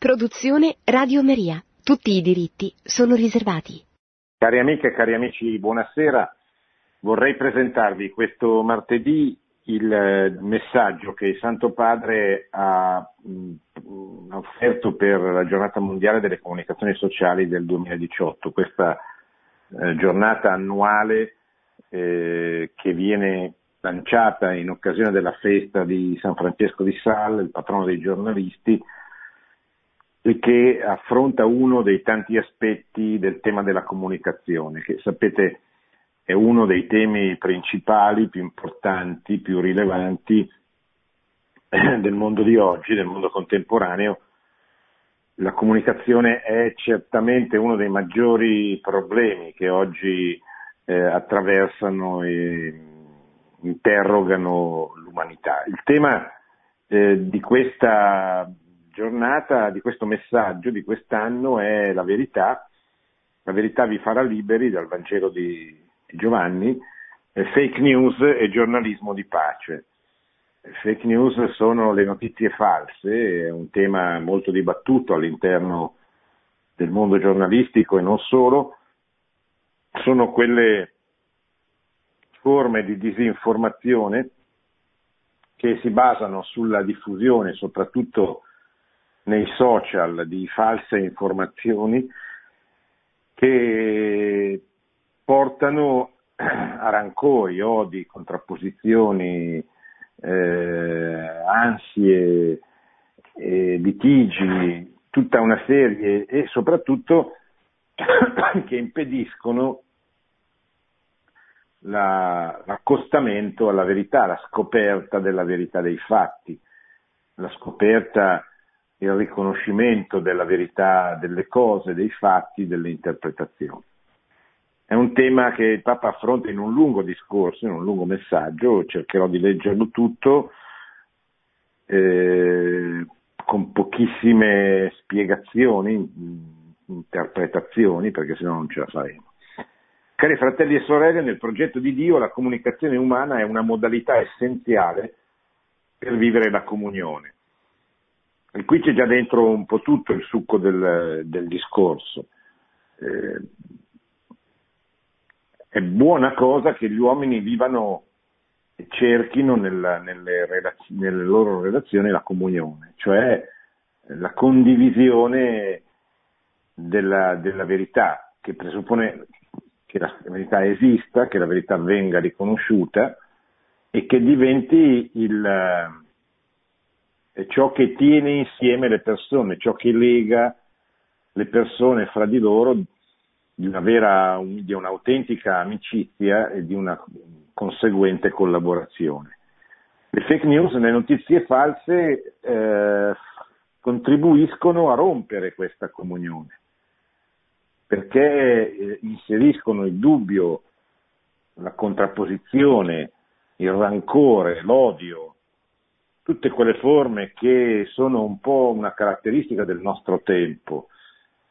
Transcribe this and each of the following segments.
Produzione Radio Maria. Tutti i diritti sono riservati. Cari amiche e cari amici, buonasera. Vorrei presentarvi questo martedì il eh, messaggio che il Santo Padre ha mh, offerto per la giornata mondiale delle comunicazioni sociali del 2018, questa eh, giornata annuale eh, che viene lanciata in occasione della festa di San Francesco di Sales, il patrono dei giornalisti, che affronta uno dei tanti aspetti del tema della comunicazione, che sapete è uno dei temi principali, più importanti, più rilevanti del mondo di oggi, del mondo contemporaneo. La comunicazione è certamente uno dei maggiori problemi che oggi eh, attraversano e interrogano l'umanità. Il tema eh, di questa giornata, di questo messaggio di quest'anno è la verità. La verità vi farà liberi dal Vangelo di, di Giovanni, eh, fake news e giornalismo di pace. Fake news sono le notizie false, è un tema molto dibattuto all'interno del mondo giornalistico e non solo, sono quelle forme di disinformazione che si basano sulla diffusione, soprattutto nei social, di false informazioni che portano a rancori, odi, contrapposizioni, eh, ansie, eh, litigi, tutta una serie e soprattutto che impediscono la, l'accostamento alla verità, la scoperta della verità dei fatti, la scoperta, il riconoscimento della verità delle cose, dei fatti, delle interpretazioni. È un tema che il Papa affronta in un lungo discorso, in un lungo messaggio, cercherò di leggerlo tutto, eh, con pochissime spiegazioni, interpretazioni, perché sennò non ce la faremo. Cari fratelli e sorelle, nel progetto di Dio la comunicazione umana è una modalità essenziale per vivere la comunione. E qui c'è già dentro un po' tutto il succo del, del discorso. Eh, è buona cosa che gli uomini vivano e cerchino nella, nelle, relaz- nelle loro relazioni la comunione, cioè la condivisione della, della verità, che presuppone che la verità esista, che la verità venga riconosciuta e che diventi il, eh, ciò che tiene insieme le persone, ciò che lega le persone fra di loro di una vera, di un'autentica amicizia e di una conseguente collaborazione. Le fake news, le notizie false eh, contribuiscono a rompere questa comunione perché eh, inseriscono il dubbio, la contrapposizione, il rancore, l'odio, tutte quelle forme che sono un po' una caratteristica del nostro tempo,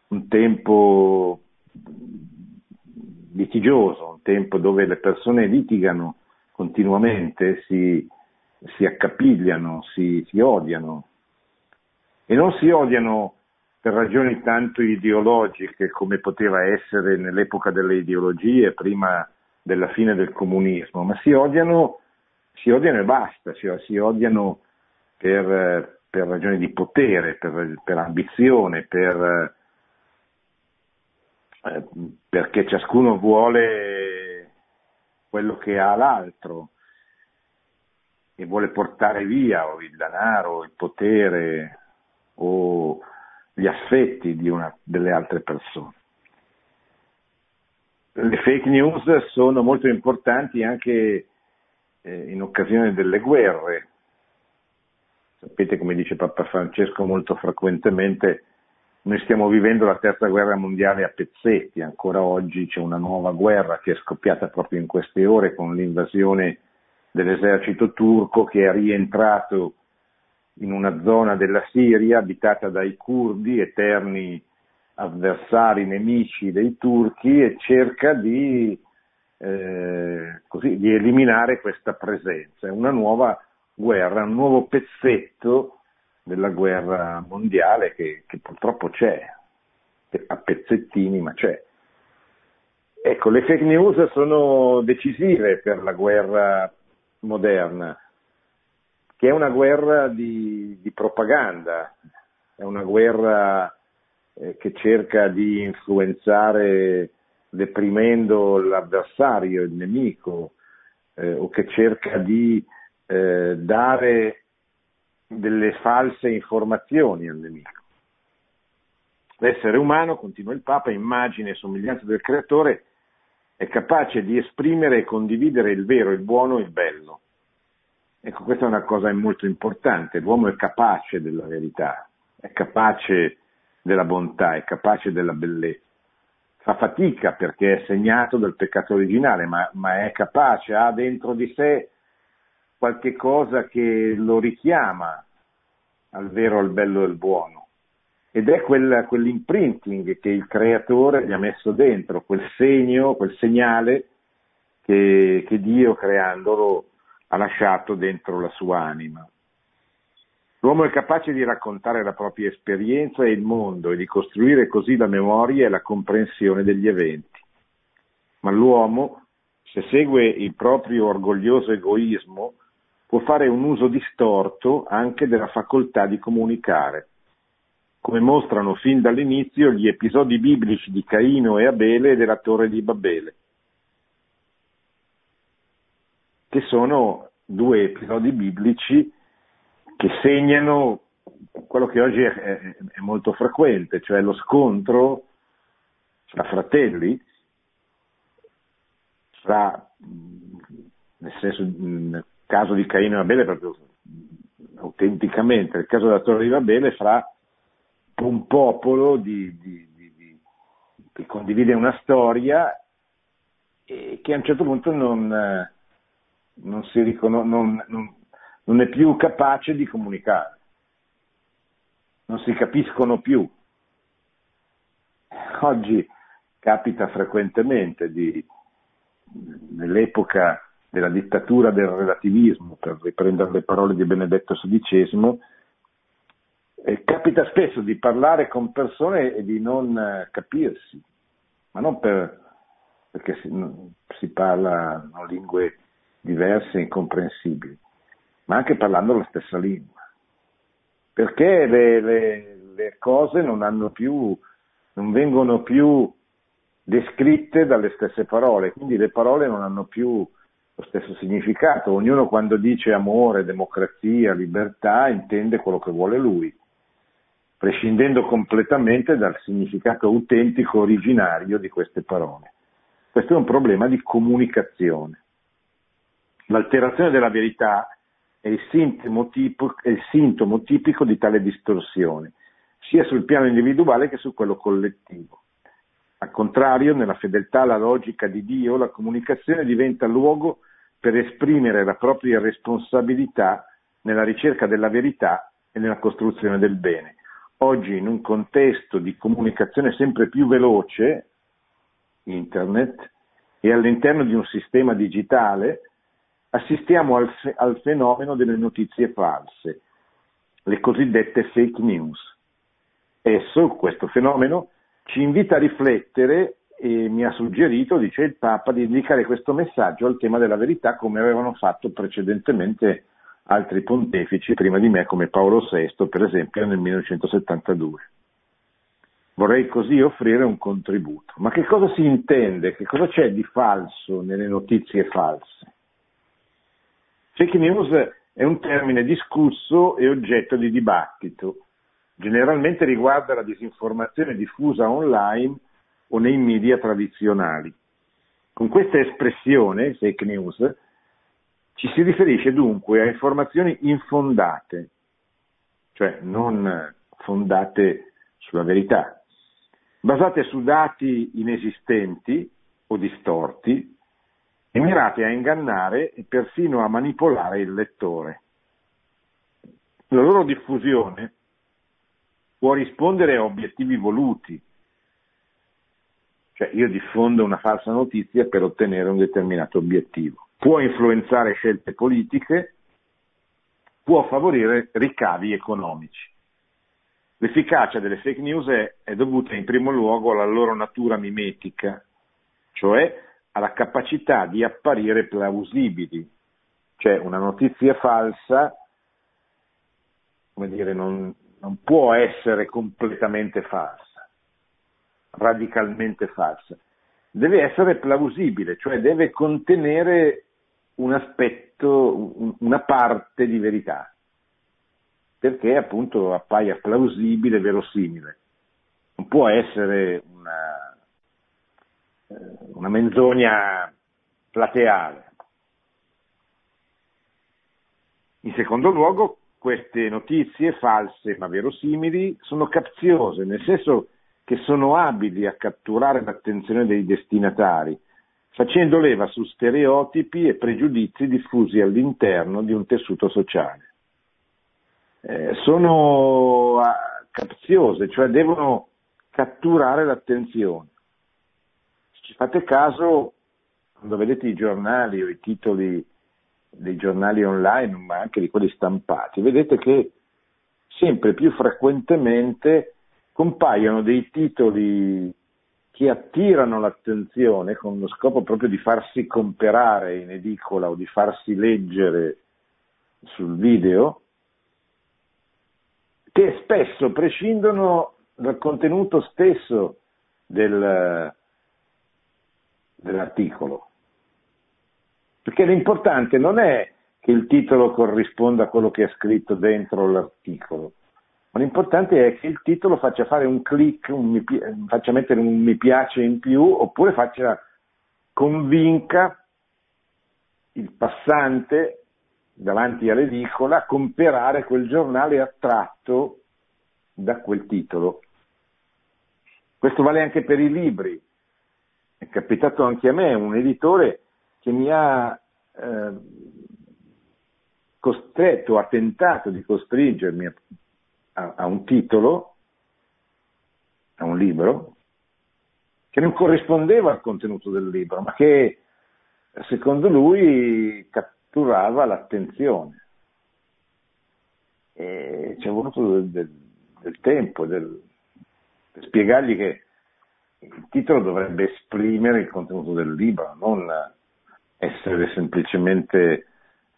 un tempo litigioso, un tempo dove le persone litigano continuamente, si, si accapigliano, si, si odiano. E non si odiano per ragioni tanto ideologiche come poteva essere nell'epoca delle ideologie, prima della fine del comunismo, ma si odiano, si odiano e basta, si, si odiano per, per, ragioni di potere, per, per ambizione, per, eh, perché ciascuno vuole quello che ha l'altro e vuole portare via o il denaro, il potere o gli affetti una, delle altre persone. Le fake news sono molto importanti anche eh, in occasione delle guerre. Sapete, come dice Papa Francesco molto frequentemente, noi stiamo vivendo la terza guerra mondiale a pezzetti, ancora oggi c'è una nuova guerra che è scoppiata proprio in queste ore con l'invasione dell'esercito turco che è rientrato in una zona della Siria abitata dai curdi, eterni avversari, nemici dei turchi, e cerca di, eh, così, di eliminare questa presenza. È una nuova guerra, un nuovo pezzetto della guerra mondiale che, che purtroppo c'è, a pezzettini, ma c'è. Ecco, le fake news sono decisive per la guerra moderna, che è una guerra di, di propaganda, è una guerra eh, che cerca di influenzare deprimendo l'avversario, il nemico, eh, o che cerca di eh, dare delle false informazioni al nemico. L'essere umano, continua il Papa, immagine e somiglianza del Creatore, è capace di esprimere e condividere il vero, il buono e il bello. Ecco, questa è una cosa molto importante. L'uomo è capace della verità, è capace della bontà, è capace della bellezza. Fa fatica perché è segnato dal peccato originale, ma, ma è capace, ha dentro di sé qualche cosa che lo richiama al vero, al bello e al buono. Ed è quel, quell'imprinting che il creatore gli ha messo dentro, quel segno, quel segnale che, che Dio creandolo ha lasciato dentro la sua anima. L'uomo è capace di raccontare la propria esperienza e il mondo e di costruire così la memoria e la comprensione degli eventi. Ma l'uomo, se segue il proprio orgoglioso egoismo, può fare un uso distorto anche della facoltà di comunicare, come mostrano fin dall'inizio gli episodi biblici di Caino e Abele e della torre di Babele, che sono due episodi biblici che segnano quello che oggi è, è, molto frequente, cioè lo scontro tra fratelli, fra, nel senso, caso di Caino e Abele, proprio autenticamente, nel caso della Torre di Babele, fra un popolo di, di, di, che condivide una storia e che a un certo punto non, non si riconosce, non, non, non è più capace di comunicare, non si capiscono più. Oggi capita frequentemente nell'epoca della dittatura del relativismo, per riprendere le parole di Benedetto XVI, eh, capita spesso di parlare con persone e di non eh, capirsi, ma non per, perché si, si parlano lingue diverse e incomprensibili, ma anche parlando la stessa lingua. Perché le, le, le cose non, più, non vengono più descritte dalle stesse parole, quindi le parole non hanno più lo stesso significato. Ognuno quando dice amore, democrazia, libertà intende quello che vuole lui, prescindendo completamente dal significato autentico originario di queste parole. Questo è un problema di comunicazione. L'alterazione della verità è il, tipico, è il sintomo tipico di tale distorsione, sia sul piano individuale che su quello collettivo. Al contrario, nella fedeltà alla logica di Dio, la comunicazione diventa luogo per esprimere la propria responsabilità nella ricerca della verità e nella costruzione del bene. Oggi, in un contesto di comunicazione sempre più veloce, internet, e all'interno di un sistema digitale, assistiamo al, al fenomeno delle notizie false, le cosiddette fake news. Esso, questo fenomeno, ci invita a riflettere e mi ha suggerito, dice il Papa, di dedicare questo messaggio al tema della verità come avevano fatto precedentemente altri pontefici prima di me come Paolo VI, per esempio nel 1972. Vorrei così offrire un contributo. Ma che cosa si intende? Che cosa c'è di falso nelle notizie false? Fake news è un termine discusso e oggetto di dibattito. Generalmente riguarda la disinformazione diffusa online o nei media tradizionali. Con questa espressione, fake news, ci si riferisce dunque a informazioni infondate, cioè non fondate sulla verità, basate su dati inesistenti o distorti e mirate a ingannare e persino a manipolare il lettore. La loro diffusione può rispondere a obiettivi voluti, cioè io diffondo una falsa notizia per ottenere un determinato obiettivo. Può influenzare scelte politiche, può favorire ricavi economici. L'efficacia delle fake news è, dovuta in primo luogo alla loro natura mimetica, cioè alla capacità di apparire plausibili, cioè una notizia falsa, come dire, non, non può essere completamente falsa, radicalmente falsa, deve essere plausibile, cioè deve contenere un aspetto, una parte di verità perché appunto appaia plausibile, verosimile. Non può essere una, eh, una menzogna plateale. In secondo luogo, queste notizie false ma verosimili sono capziose, nel senso che sono abili a catturare l'attenzione dei destinatari, facendo leva su stereotipi e pregiudizi diffusi all'interno di un tessuto sociale eh, sono ah, capziose, cioè devono catturare l'attenzione. Se ci fate caso, quando vedete i giornali o i titoli dei giornali online, ma anche di quelli stampati, vedete che sempre più frequentemente compaiono dei titoli che attirano l'attenzione con lo scopo proprio di farsi comprare in edicola o di farsi leggere sul video, che spesso prescindono dal contenuto stesso del, dell'articolo. Perché l'importante non è che il titolo corrisponda a quello che è scritto dentro l'articolo, ma l'importante è che il titolo faccia fare un click, un faccia mettere un mi piace in più, oppure faccia convinca il passante davanti all'edicola a comprare quel giornale attratto da quel titolo. Questo vale anche per i libri. È capitato anche a me un editore che mi ha eh, costretto, ha tentato di costringermi a, a, a un titolo, a un libro, che non corrispondeva al contenuto del libro, ma che secondo lui catturava l'attenzione. E ci è voluto del, del, del tempo del, per spiegargli che il titolo dovrebbe esprimere il contenuto del libro, non essere semplicemente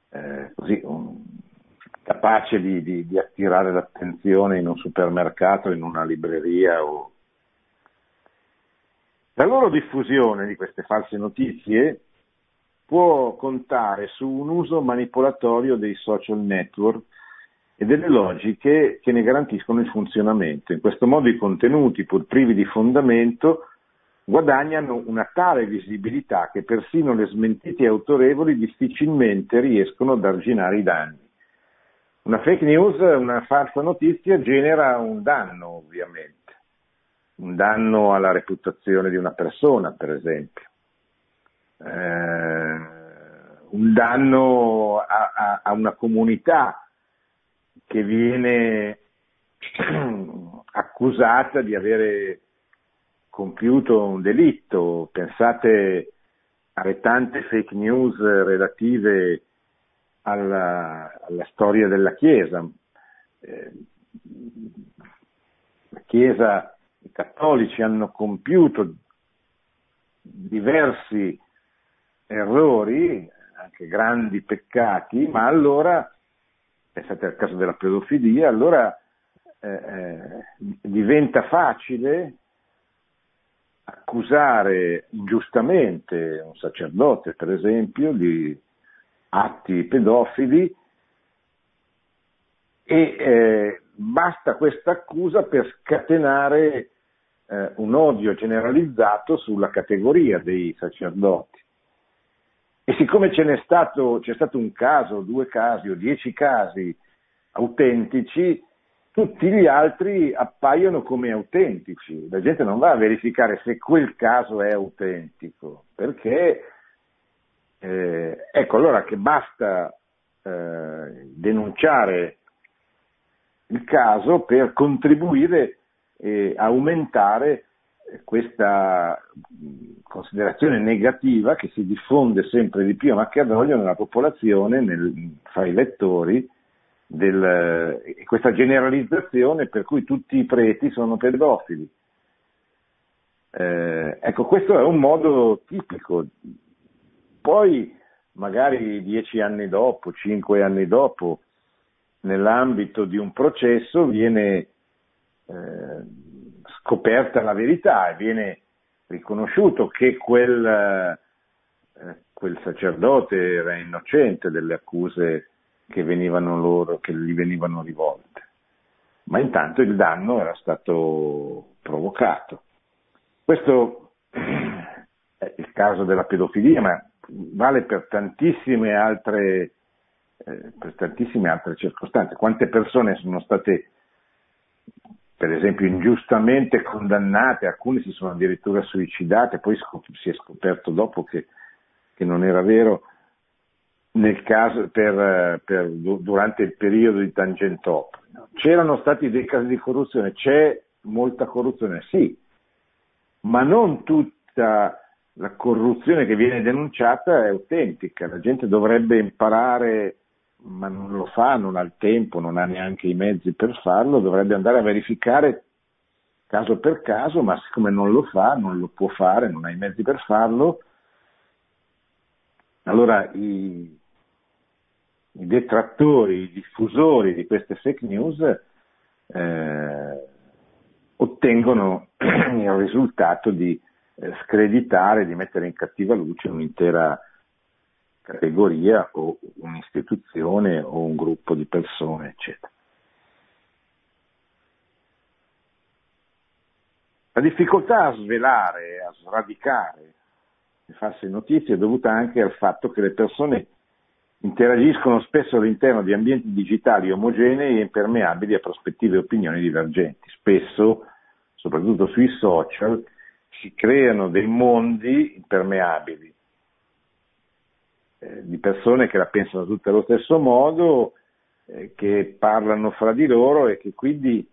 eh, così, un, capace di, di, di, attirare l'attenzione in un supermercato, in una libreria. O... La loro diffusione di queste false notizie può contare su un uso manipolatorio dei social network e delle logiche che ne garantiscono il funzionamento. In questo modo i contenuti, pur privi di fondamento, guadagnano una tale visibilità che persino le smentite autorevoli difficilmente riescono ad arginare i danni. Una fake news, una falsa notizia genera un danno, ovviamente, un danno alla reputazione di una persona, per esempio eh, un danno a, a, a una comunità che viene accusata di avere compiuto un delitto. Pensate alle tante fake news relative alla, alla storia della Chiesa. Eh, la Chiesa, i cattolici hanno compiuto diversi errori, anche grandi peccati, ma allora, pensate al caso della pedofilia, allora eh, eh, diventa facile accusare ingiustamente un sacerdote, per esempio, di atti pedofili e eh, basta questa accusa per scatenare eh, un odio generalizzato sulla categoria dei sacerdoti. E siccome ce n'è stato, c'è stato un caso, due casi o dieci casi autentici, tutti gli altri appaiono come autentici. La gente non va a verificare se quel caso è autentico, perché eh, ecco allora che basta eh, denunciare il caso per contribuire e aumentare questa considerazione negativa che si diffonde sempre di più a macchia d'olio nella popolazione, nel, fra i lettori, del, questa generalizzazione per cui tutti i preti sono pedofili. Eh, ecco, questo è un modo tipico. Poi, magari dieci anni dopo, cinque anni dopo, nell'ambito di un processo viene eh, scoperta la verità e viene riconosciuto che quel, eh, quel sacerdote era innocente delle accuse che, venivano loro, che gli venivano rivolte. Ma intanto il danno era stato provocato. Questo è il caso della pedofilia, ma vale per tantissime altre, eh, per tantissime altre circostanze. Quante persone sono state, per esempio, ingiustamente condannate, alcune si sono addirittura suicidate, poi si è scoperto dopo che, che non era vero, nel caso per, per, durante il periodo di Tangentopoli. C'erano stati dei casi di corruzione, c'è molta corruzione, sì, ma non tutta la corruzione che viene denunciata è autentica, la gente dovrebbe imparare, ma non lo fa, non ha il tempo, non ha neanche i mezzi per farlo, dovrebbe andare a verificare caso per caso, ma siccome non lo fa, non lo può fare, non ha i mezzi per farlo, allora i, i detrattori, i diffusori di queste fake news eh, ottengono il risultato di eh, screditare, di mettere in cattiva luce un'intera categoria o un'istituzione o un gruppo di persone, eccetera. La difficoltà a svelare, a sradicare le false notizie è dovuta anche al fatto che le persone interagiscono spesso all'interno di ambienti digitali omogenei e impermeabili a prospettive e opinioni divergenti. Spesso, soprattutto sui social, si creano dei mondi impermeabili eh, di persone che la pensano tutte allo stesso modo, eh, che parlano fra di loro e che quindi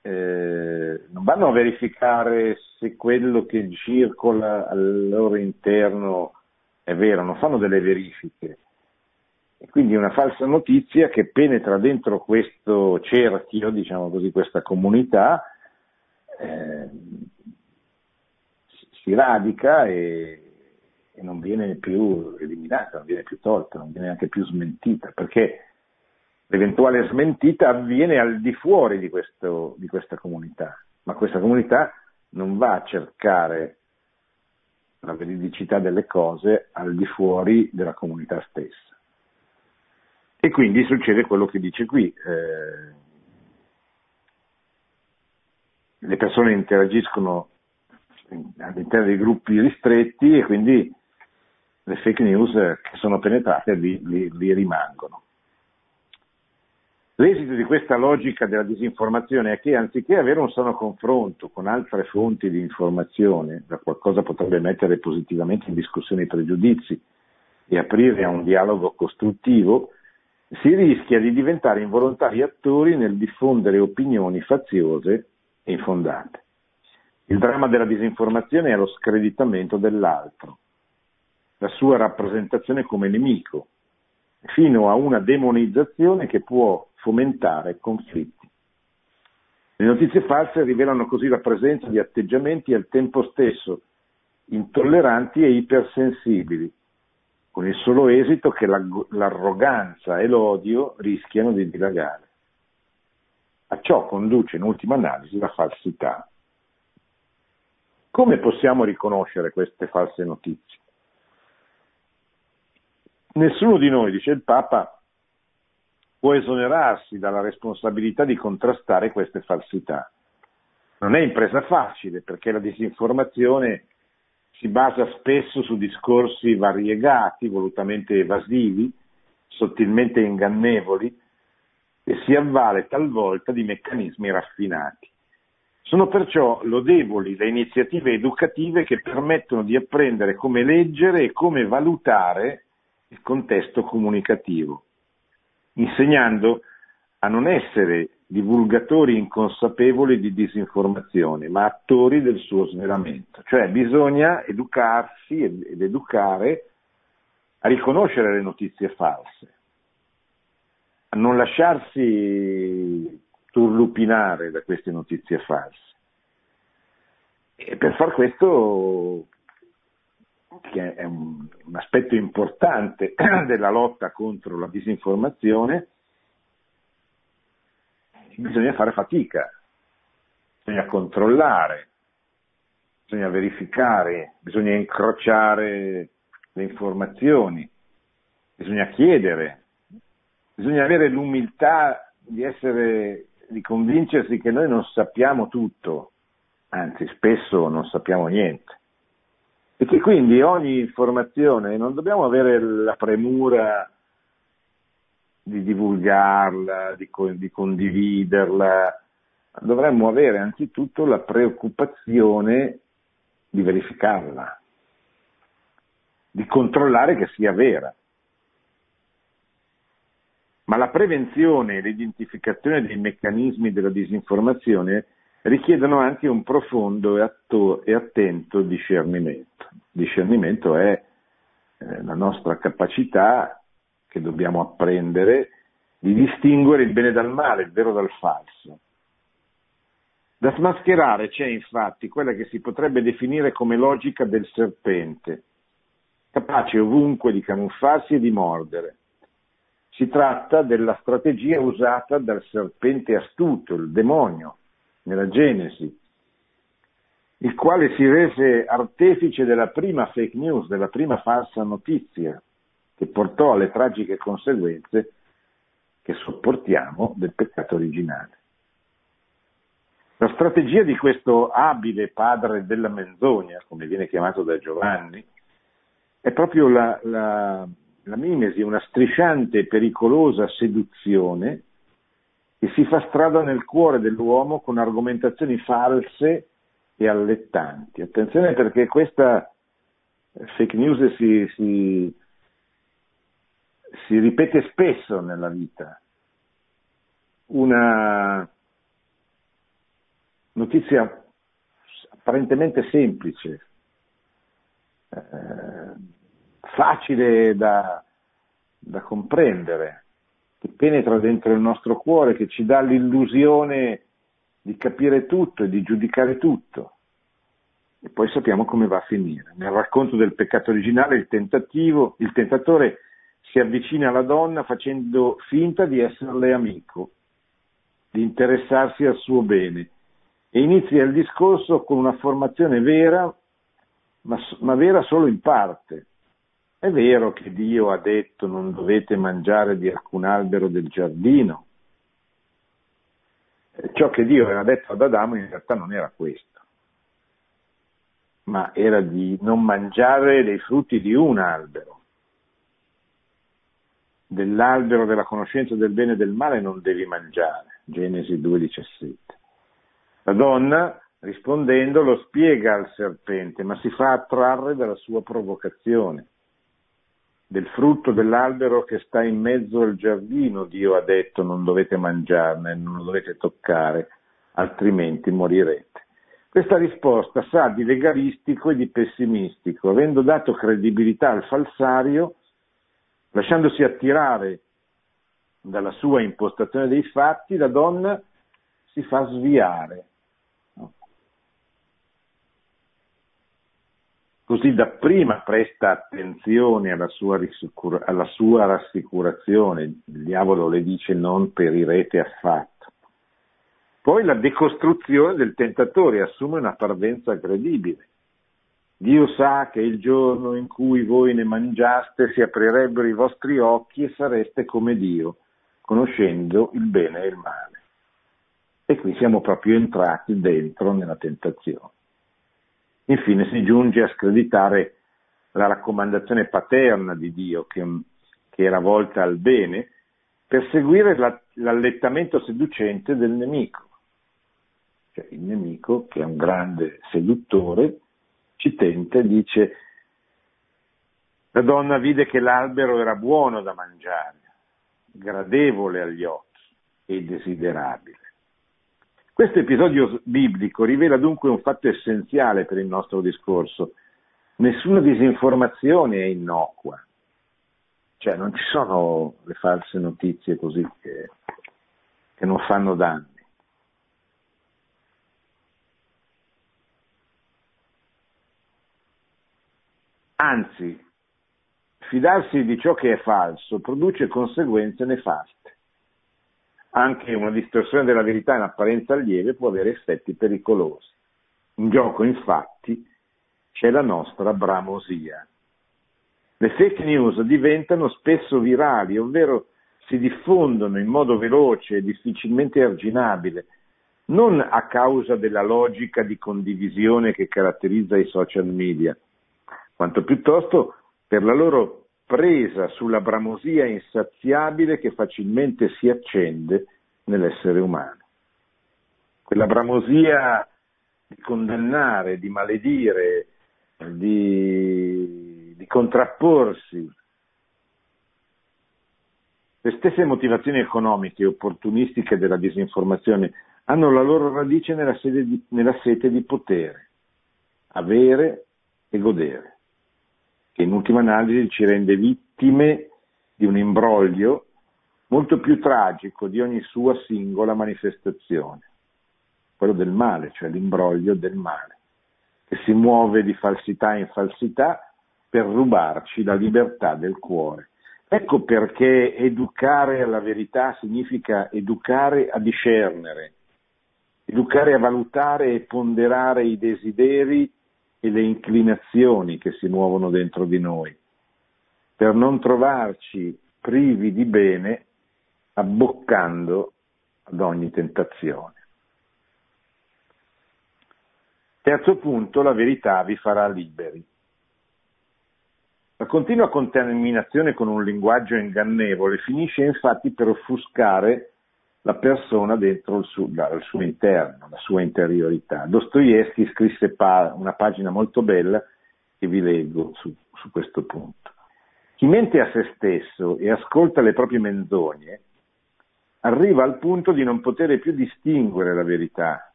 eh, non vanno a verificare se quello che circola al loro interno è vero, non fanno delle verifiche. E quindi una falsa notizia che penetra dentro questo cerchio, diciamo così, questa comunità, eh, si radica e, e, non viene più eliminata, non viene più tolta, non viene neanche più smentita, perché l'eventuale smentita avviene al di fuori di, questo, di questa comunità, ma questa comunità non va a cercare la veridicità delle cose al di fuori della comunità stessa. E quindi succede quello che dice qui. Eh, le persone interagiscono all'interno dei gruppi ristretti e quindi le fake news che sono penetrate lì, lì, lì rimangono. L'esito di questa logica della disinformazione è che anziché avere un sano confronto con altre fonti di informazione, da qualcosa potrebbe mettere positivamente in discussione i pregiudizi e aprire a un dialogo costruttivo, si rischia di diventare involontari attori nel diffondere opinioni faziose e infondate. Il dramma della disinformazione è lo screditamento dell'altro, la sua rappresentazione come nemico, fino a una demonizzazione che può fomentare conflitti. Le notizie false rivelano così la presenza di atteggiamenti al tempo stesso intolleranti e ipersensibili, con il solo esito che l'arroganza e l'odio rischiano di dilagare. A ciò conduce in ultima analisi la falsità. Come possiamo riconoscere queste false notizie? Nessuno di noi, dice il Papa, può esonerarsi dalla responsabilità di contrastare queste falsità. Non è impresa facile perché la disinformazione si basa spesso su discorsi variegati, volutamente evasivi, sottilmente ingannevoli e si avvale talvolta di meccanismi raffinati. Sono perciò lodevoli le iniziative educative che permettono di apprendere come leggere e come valutare il contesto comunicativo, insegnando a non essere divulgatori inconsapevoli di disinformazione, ma attori del suo svelamento. Cioè bisogna educarsi ed educare a riconoscere le notizie false. a non lasciarsi turlupinare da queste notizie false. E per far questo, che è un, un aspetto importante della lotta contro la disinformazione, bisogna fare fatica, bisogna controllare, bisogna verificare, bisogna incrociare le informazioni, bisogna chiedere, bisogna avere l'umiltà di essere, di convincersi che noi non sappiamo tutto, anzi spesso non sappiamo niente. E che quindi ogni informazione non dobbiamo avere la premura di divulgarla, di, di condividerla, dovremmo avere anzitutto la preoccupazione di verificarla, di controllare che sia vera. Ma la prevenzione e l'identificazione dei meccanismi della disinformazione richiedono anche un profondo e, atto- e attento discernimento. Discernimento è eh, la nostra capacità che dobbiamo apprendere di distinguere il bene dal male, il vero dal falso. Da smascherare c'è infatti quella che si potrebbe definire come logica del serpente, capace ovunque di camuffarsi e di mordere. Si tratta della strategia usata dal serpente astuto, il demonio, nella Genesi, il quale si rese artefice della prima fake news, della prima falsa notizia, che portò alle tragiche conseguenze che sopportiamo del peccato originale. La strategia di questo abile padre della menzogna, come viene chiamato da Giovanni, è proprio la, la, la mimesi, una strisciante e pericolosa seduzione che si fa strada nel cuore dell'uomo con argomentazioni false e allettanti. Attenzione perché questa fake news si, si, si ripete spesso nella vita. Una notizia apparentemente semplice, eh, facile da, da comprendere, che penetra dentro il nostro cuore, che ci dà l'illusione di capire tutto e di giudicare tutto. E poi sappiamo come va a finire. Nel racconto del peccato originale il il tentatore si avvicina alla donna facendo finta di esserle amico, di interessarsi al suo bene e inizia il discorso con una formazione vera, ma, ma vera solo in parte. È vero che Dio ha detto non dovete mangiare di alcun albero del giardino. Ciò che Dio aveva detto ad Adamo in realtà non era questo, ma era di non mangiare dei frutti di un albero. Dell'albero della conoscenza del bene e del male non devi mangiare. Genesi 2,17. La donna, rispondendo, lo spiega al serpente, ma si fa attrarre dalla sua provocazione. Del frutto dell'albero che sta in mezzo al giardino, Dio ha detto, non dovete mangiarne, non lo dovete toccare, altrimenti morirete. Questa risposta sa di legalistico e di pessimistico, avendo dato credibilità al falsario, lasciandosi attirare dalla sua impostazione dei fatti, la donna si fa sviare Così dapprima presta attenzione alla sua, alla sua rassicurazione, il diavolo le dice non perirete affatto. Poi la decostruzione del tentatore assume una parvenza credibile. Dio sa che il giorno in cui voi ne mangiaste si aprirebbero i vostri occhi e sareste come Dio, conoscendo il bene e il male. E qui siamo proprio entrati dentro nella tentazione. Infine si giunge a screditare la raccomandazione paterna di Dio che, che era volta al bene per seguire la, l'allettamento seducente del nemico. Cioè il nemico, che è un grande seduttore, ci tenta e dice la donna vide che l'albero era buono da mangiare, gradevole agli occhi e desiderabile. Questo episodio biblico rivela dunque un fatto essenziale per il nostro discorso. Nessuna disinformazione è innocua. Cioè non ci sono le false notizie così che, che non fanno danni. Anzi, fidarsi di ciò che è falso produce conseguenze nefaste. Anche una distorsione della verità in apparenza lieve può avere effetti pericolosi. In gioco, infatti, c'è la nostra bramosia. Le fake news diventano spesso virali, ovvero si diffondono in modo veloce e difficilmente arginabile, non a causa della logica di condivisione che caratterizza i social media, quanto piuttosto per la loro presa sulla bramosia insaziabile che facilmente si accende nell'essere umano. Quella bramosia di condannare, di maledire, di, di contrapporsi. Le stesse motivazioni economiche e opportunistiche della disinformazione hanno la loro radice nella, di, nella sete di potere, avere e godere, che in ultima analisi ci rende vittime di un imbroglio molto più tragico di ogni sua singola manifestazione, quello del male, cioè l'imbroglio del male che si muove di falsità in falsità per rubarci la libertà del cuore. Ecco perché educare alla verità significa educare a discernere, educare a valutare e ponderare i desideri e le inclinazioni che si muovono dentro di noi, per non trovarci privi di bene abboccando ad ogni tentazione. Terzo punto, la verità vi farà liberi. La continua contaminazione con un linguaggio ingannevole finisce infatti per offuscare la persona dentro il suo, il suo interno, la sua interiorità. Dostoevsky scrisse pa- una pagina molto bella che vi leggo su, su questo punto. Chi mente a se stesso e ascolta le proprie menzogne arriva al punto di non poter più distinguere la verità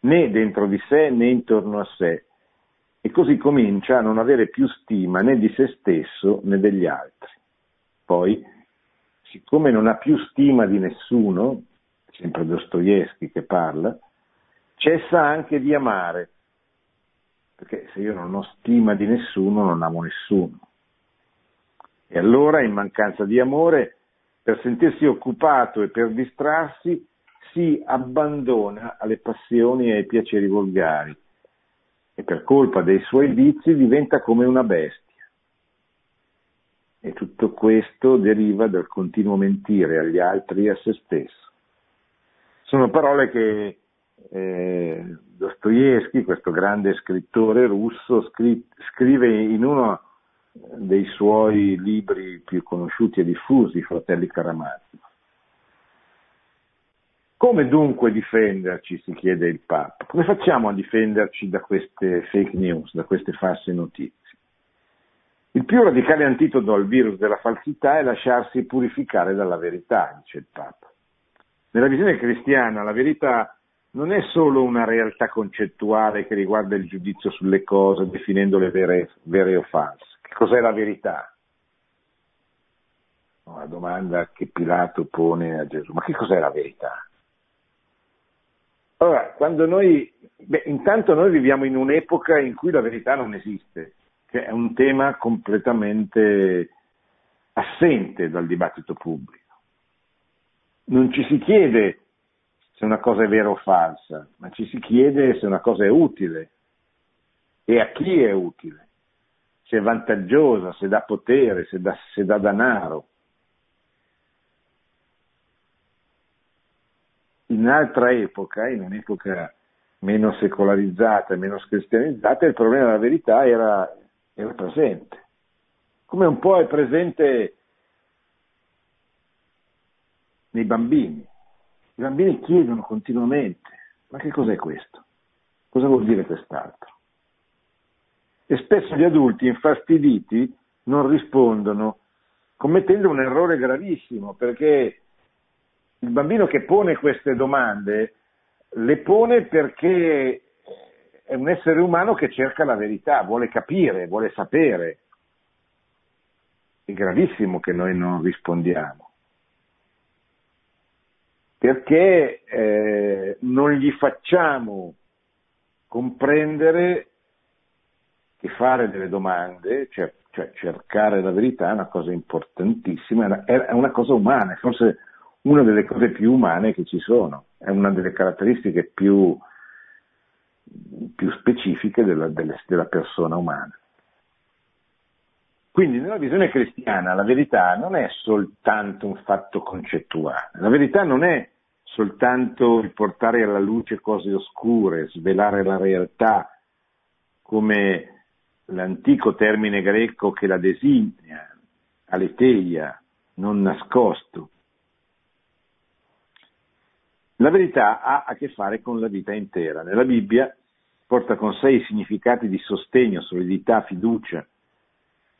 né dentro di sé né intorno a sé e così comincia a non avere più stima né di se stesso né degli altri. Poi, siccome non ha più stima di nessuno, sempre Dostoevsky che parla, cessa anche di amare, perché se io non ho stima di nessuno non amo nessuno. E allora, in mancanza di amore, per sentirsi occupato e per distrarsi, si abbandona alle passioni e ai piaceri volgari e per colpa dei suoi vizi diventa come una bestia. E tutto questo deriva dal continuo mentire agli altri e a se stesso. Sono parole che eh, Dostoevsky, questo grande scrittore russo, scri- scrive in uno dei suoi libri più conosciuti e diffusi, Fratelli Karamazov. Come dunque difenderci, si chiede il Papa? Come facciamo a difenderci da queste fake news, da queste false notizie? Il più radicale antidoto al virus della falsità è lasciarsi purificare dalla verità, dice il Papa. Nella visione cristiana la verità non è solo una realtà concettuale che riguarda il giudizio sulle cose, definendole vere, vere o false. Che cos'è la verità? Una domanda che Pilato pone a Gesù. Ma che cos'è la verità? Allora, quando noi, beh, intanto noi viviamo in un'epoca in cui la verità non esiste, che è un tema completamente assente dal dibattito pubblico. Non ci si chiede se una cosa è vera o falsa, ma ci si chiede se una cosa è utile e a chi è utile, se è vantaggiosa, se dà potere, se dà, se dà denaro. in un'altra epoca, in un'epoca meno secolarizzata, meno cristianizzata, il problema della verità era, era presente. Come un po' è presente nei bambini. I bambini chiedono continuamente, ma che cos'è questo? Cosa vuol dire quest'altro? E spesso gli adulti infastiditi non rispondono, commettendo un errore gravissimo, perché il bambino che pone queste domande le pone perché è un essere umano che cerca la verità, vuole capire, vuole sapere. è gravissimo che noi non rispondiamo. Perché eh, non gli facciamo comprendere che fare delle domande, cioè, cioè, cercare la verità è una cosa importantissima, è una cosa umana, è forse una delle cose più umane che ci sono, è una delle caratteristiche più, più specifiche della, della persona umana. Quindi nella visione cristiana la verità non è soltanto un fatto concettuale, la verità non è soltanto il portare alla luce cose oscure, svelare la realtà come l'antico termine greco che la designa, aleteia, non nascosto. La verità ha a che fare con la vita intera. Nella Bibbia porta con sé i significati di sostegno, solidità, fiducia,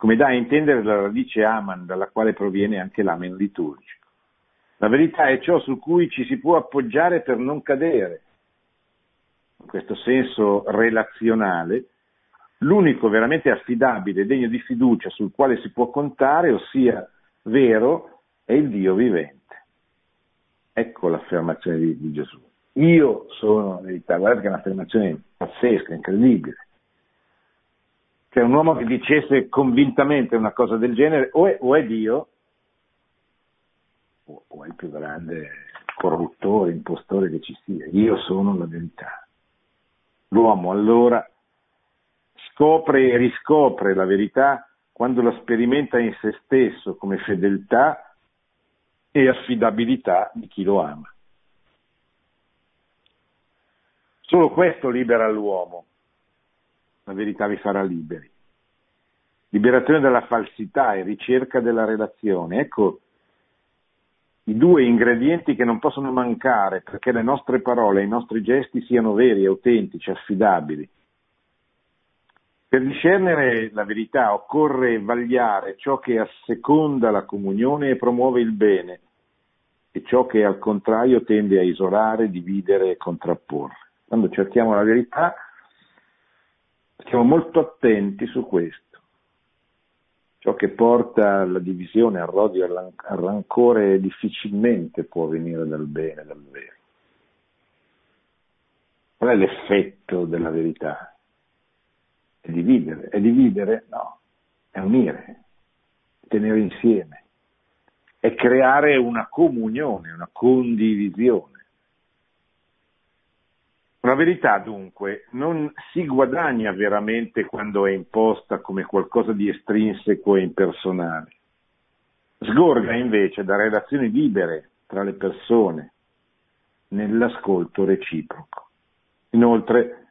come dà a intendere la radice Aman, dalla quale proviene anche l'amen liturgico. La verità è ciò su cui ci si può appoggiare per non cadere. In questo senso relazionale, l'unico veramente affidabile, degno di fiducia sul quale si può contare, ossia vero, è il Dio vivente. Ecco l'affermazione di, di Gesù. Io sono verità. Guardate che è un'affermazione pazzesca, incredibile. Cioè un uomo che dicesse convintamente una cosa del genere o è, o è Dio o, o è il più grande corruttore, impostore che ci sia. Io sono la verità. L'uomo allora scopre e riscopre la verità quando la sperimenta in se stesso come fedeltà e affidabilità di chi lo ama. Solo questo libera l'uomo la verità vi farà liberi. Liberazione dalla falsità e ricerca della relazione. Ecco i due ingredienti che non possono mancare perché le nostre parole e i nostri gesti siano veri, autentici, affidabili. Per discernere la verità occorre vagliare ciò che asseconda la comunione e promuove il bene e ciò che al contrario tende a isolare, dividere e contrapporre. Quando cerchiamo la verità Stiamo molto attenti su questo. Ciò che porta alla divisione, al rodio, al rancore difficilmente può venire dal bene, dal vero. Qual è l'effetto della verità? È dividere. È dividere? No, è unire, tenere insieme, è creare una comunione, una condivisione. La verità dunque non si guadagna veramente quando è imposta come qualcosa di estrinseco e impersonale. Sgorga invece da relazioni libere tra le persone, nell'ascolto reciproco. Inoltre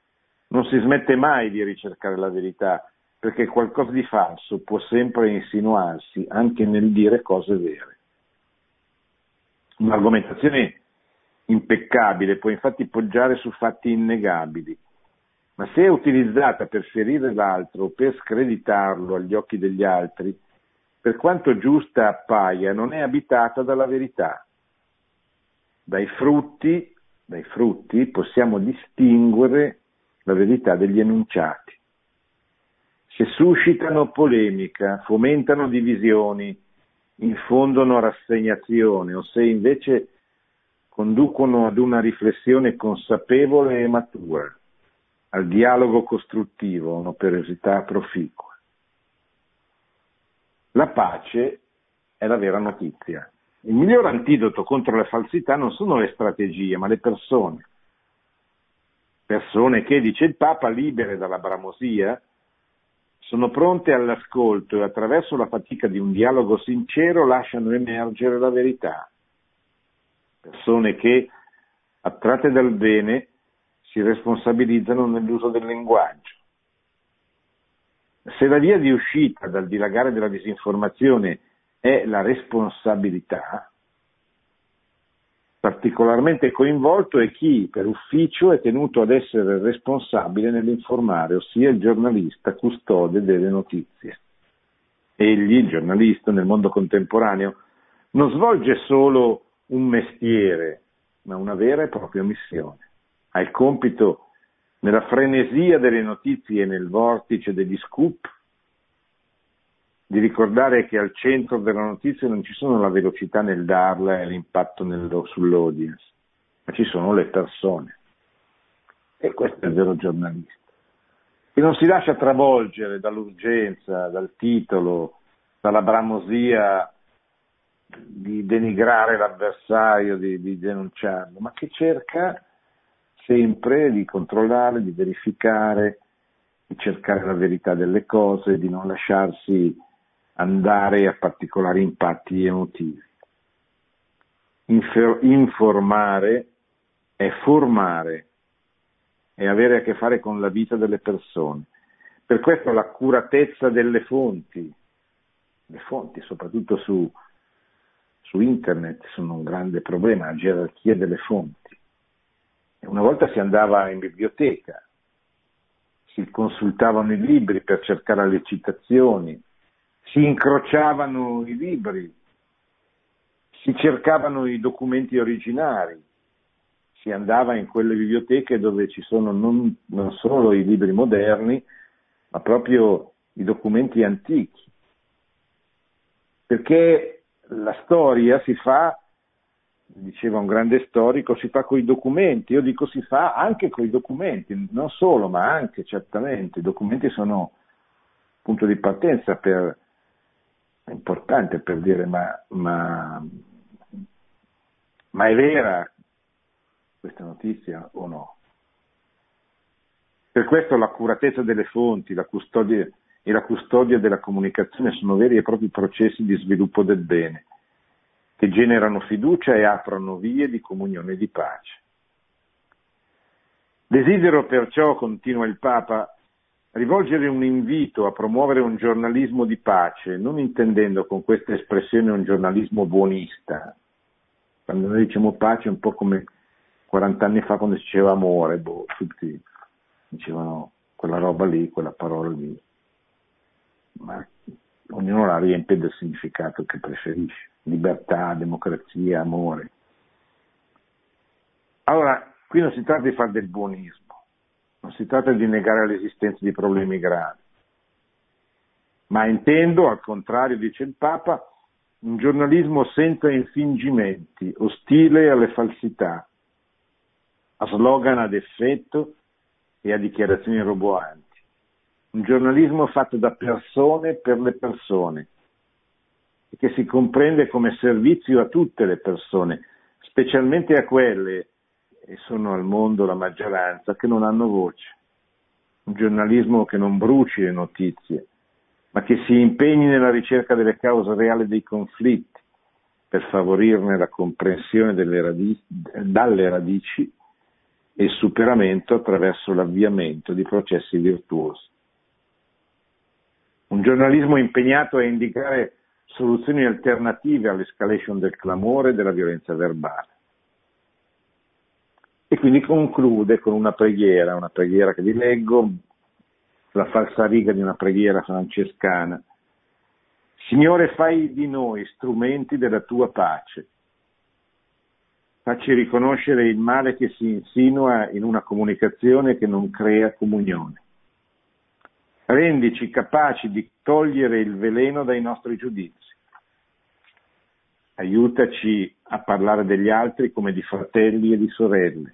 non si smette mai di ricercare la verità, perché qualcosa di falso può sempre insinuarsi anche nel dire cose vere. Un'argomentazione impeccabile può infatti poggiare su fatti innegabili, ma se è utilizzata per ferire l'altro o per screditarlo agli occhi degli altri, per quanto giusta appaia, non è abitata dalla verità. Dai frutti, dai frutti possiamo distinguere la verità degli enunciati. Se suscitano polemica, fomentano divisioni, infondono rassegnazione o se invece conducono ad una riflessione consapevole e matura, al dialogo costruttivo, un'operosità proficua. La pace è la vera notizia. Il miglior antidoto contro le falsità non sono le strategie, ma le persone. Persone che, dice il Papa, libere dalla bramosia, sono pronte all'ascolto e attraverso la fatica di un dialogo sincero lasciano emergere la verità persone che, attratte dal bene, si responsabilizzano nell'uso del linguaggio. Se la via di uscita dal dilagare della disinformazione è la responsabilità, particolarmente coinvolto è chi per ufficio è tenuto ad essere responsabile nell'informare, ossia il giornalista custode delle notizie. Egli, il giornalista nel mondo contemporaneo, non svolge solo un mestiere, ma una vera e propria missione. Ha il compito, nella frenesia delle notizie e nel vortice degli scoop, di ricordare che al centro della notizia non ci sono la velocità nel darla e l'impatto nel, sull'audience, ma ci sono le persone. E questo è il vero giornalista, che non si lascia travolgere dall'urgenza, dal titolo, dalla bramosia di denigrare l'avversario, di, di denunciarlo, ma che cerca sempre di controllare, di verificare, di cercare la verità delle cose, di non lasciarsi andare a particolari impatti emotivi. Infer- informare è formare, è avere a che fare con la vita delle persone. Per questo l'accuratezza delle fonti, le fonti soprattutto su, su internet sono un grande problema, la gerarchia delle fonti. Una volta si andava in biblioteca, si consultavano i libri per cercare le citazioni, si incrociavano i libri, si cercavano i documenti originari, si andava in quelle biblioteche dove ci sono non, non solo i libri moderni, ma proprio i documenti antichi. Perché la storia si fa, diceva un grande storico, si fa con i documenti, io dico si fa anche con i documenti, non solo, ma anche certamente, i documenti sono punto di partenza per, importante per dire ma, ma, ma è vera questa notizia o no? Per questo l'accuratezza delle fonti la custodia, e la custodia della comunicazione sono veri e propri processi di sviluppo del bene, che generano fiducia e aprono vie di comunione e di pace. Desidero perciò, continua il Papa, rivolgere un invito a promuovere un giornalismo di pace, non intendendo con questa espressione un giornalismo buonista. Quando noi diciamo pace è un po' come 40 anni fa quando si diceva amore, boh, tutti dicevano quella roba lì, quella parola lì, ma ognuno la riempie del significato che preferisce, libertà, democrazia, amore. Allora, qui non si tratta di fare del buonismo, non si tratta di negare l'esistenza di problemi gravi, ma intendo, al contrario, dice il Papa, un giornalismo senza infingimenti, ostile alle falsità, a slogan ad effetto e a dichiarazioni roboanti. Un giornalismo fatto da persone per le persone che si comprende come servizio a tutte le persone, specialmente a quelle e sono al mondo la maggioranza, che non hanno voce. Un giornalismo che non bruci le notizie, ma che si impegni nella ricerca delle cause reali dei conflitti, per favorirne la comprensione radici, dalle radici e il superamento attraverso l'avviamento di processi virtuosi. Un giornalismo impegnato a indicare soluzioni alternative all'escalation del clamore e della violenza verbale. E quindi conclude con una preghiera, una preghiera che vi leggo, la falsa riga di una preghiera francescana. Signore, fai di noi strumenti della tua pace. Facci riconoscere il male che si insinua in una comunicazione che non crea comunione. Rendici capaci di togliere il veleno dai nostri giudizi. Aiutaci a parlare degli altri come di fratelli e di sorelle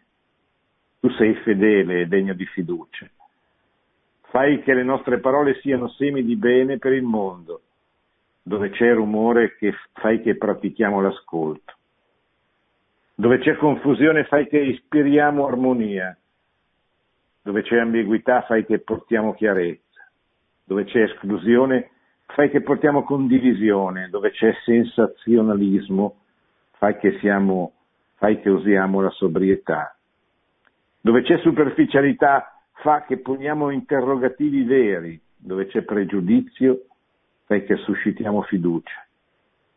tu sei fedele e degno di fiducia. Fai che le nostre parole siano semi di bene per il mondo, dove c'è rumore che fai che pratichiamo l'ascolto. Dove c'è confusione fai che ispiriamo armonia. Dove c'è ambiguità fai che portiamo chiarezza. Dove c'è esclusione fai che portiamo condivisione. Dove c'è sensazionalismo fai che, siamo, fai che usiamo la sobrietà. Dove c'è superficialità fa che poniamo interrogativi veri, dove c'è pregiudizio fa che suscitiamo fiducia,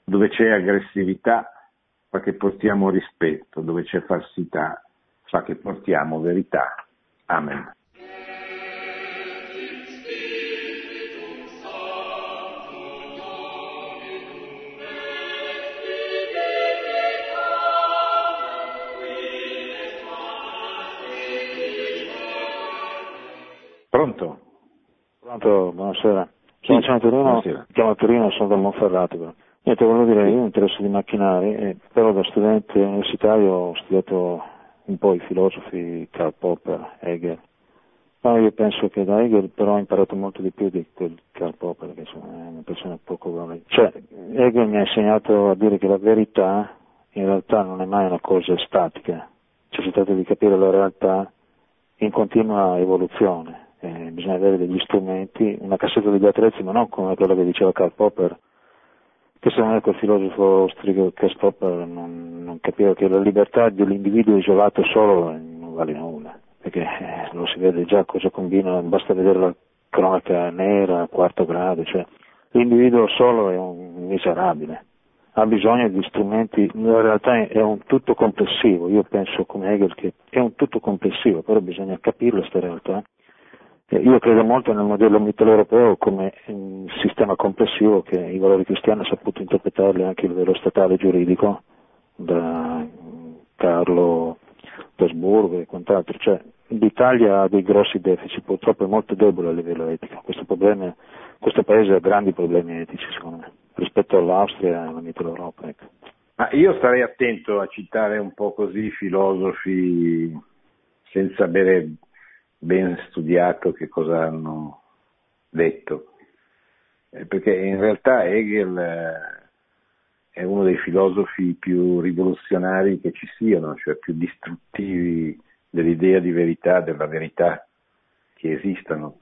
dove c'è aggressività fa che portiamo rispetto, dove c'è falsità fa che portiamo verità. Amen. Pronto? Pronto, buonasera. Sono sì, a Torino, chiamo a Torino, sono da Monferrato. Però. Niente, volevo dire, io mi interesso di macchinari, eh, però da studente universitario ho studiato un po' i filosofi Karl Popper, Hegel. No, io penso che da Hegel però ho imparato molto di più di quel Karl Popper, che insomma, è una persona poco valente. Cioè, Hegel mi ha insegnato a dire che la verità in realtà non è mai una cosa statica, cioè si tratta di capire la realtà in continua evoluzione, eh, bisogna avere degli strumenti, una cassetta degli attrezzi, ma non come quello che diceva Karl Popper, che secondo me quel filosofo austriaco Karl Popper non, non, capiva che la libertà dell'individuo isolato solo non vale nulla, perché eh, lo si vede già cosa combina, basta vedere la cronaca nera, quarto grado, cioè l'individuo solo è un miserabile ha bisogno di strumenti, in realtà è un tutto complessivo, io penso come Hegel che è un tutto complessivo, però bisogna capirlo questa realtà. Io credo molto nel modello mitteleuropeo come un sistema complessivo che i valori cristiani hanno saputo interpretarli anche a livello statale e giuridico, da Carlo d'Asburgo e quant'altro. Cioè, l'Italia ha dei grossi deficit, purtroppo è molto debole a livello etico. Questo, problema, questo paese ha grandi problemi etici, secondo me rispetto all'Austria e alla Mitteleuropa. Ecco. Ma io starei attento a citare un po' così filosofi senza avere ben studiato che cosa hanno detto, eh, perché in realtà Hegel eh, è uno dei filosofi più rivoluzionari che ci siano, cioè più distruttivi dell'idea di verità, della verità che esistano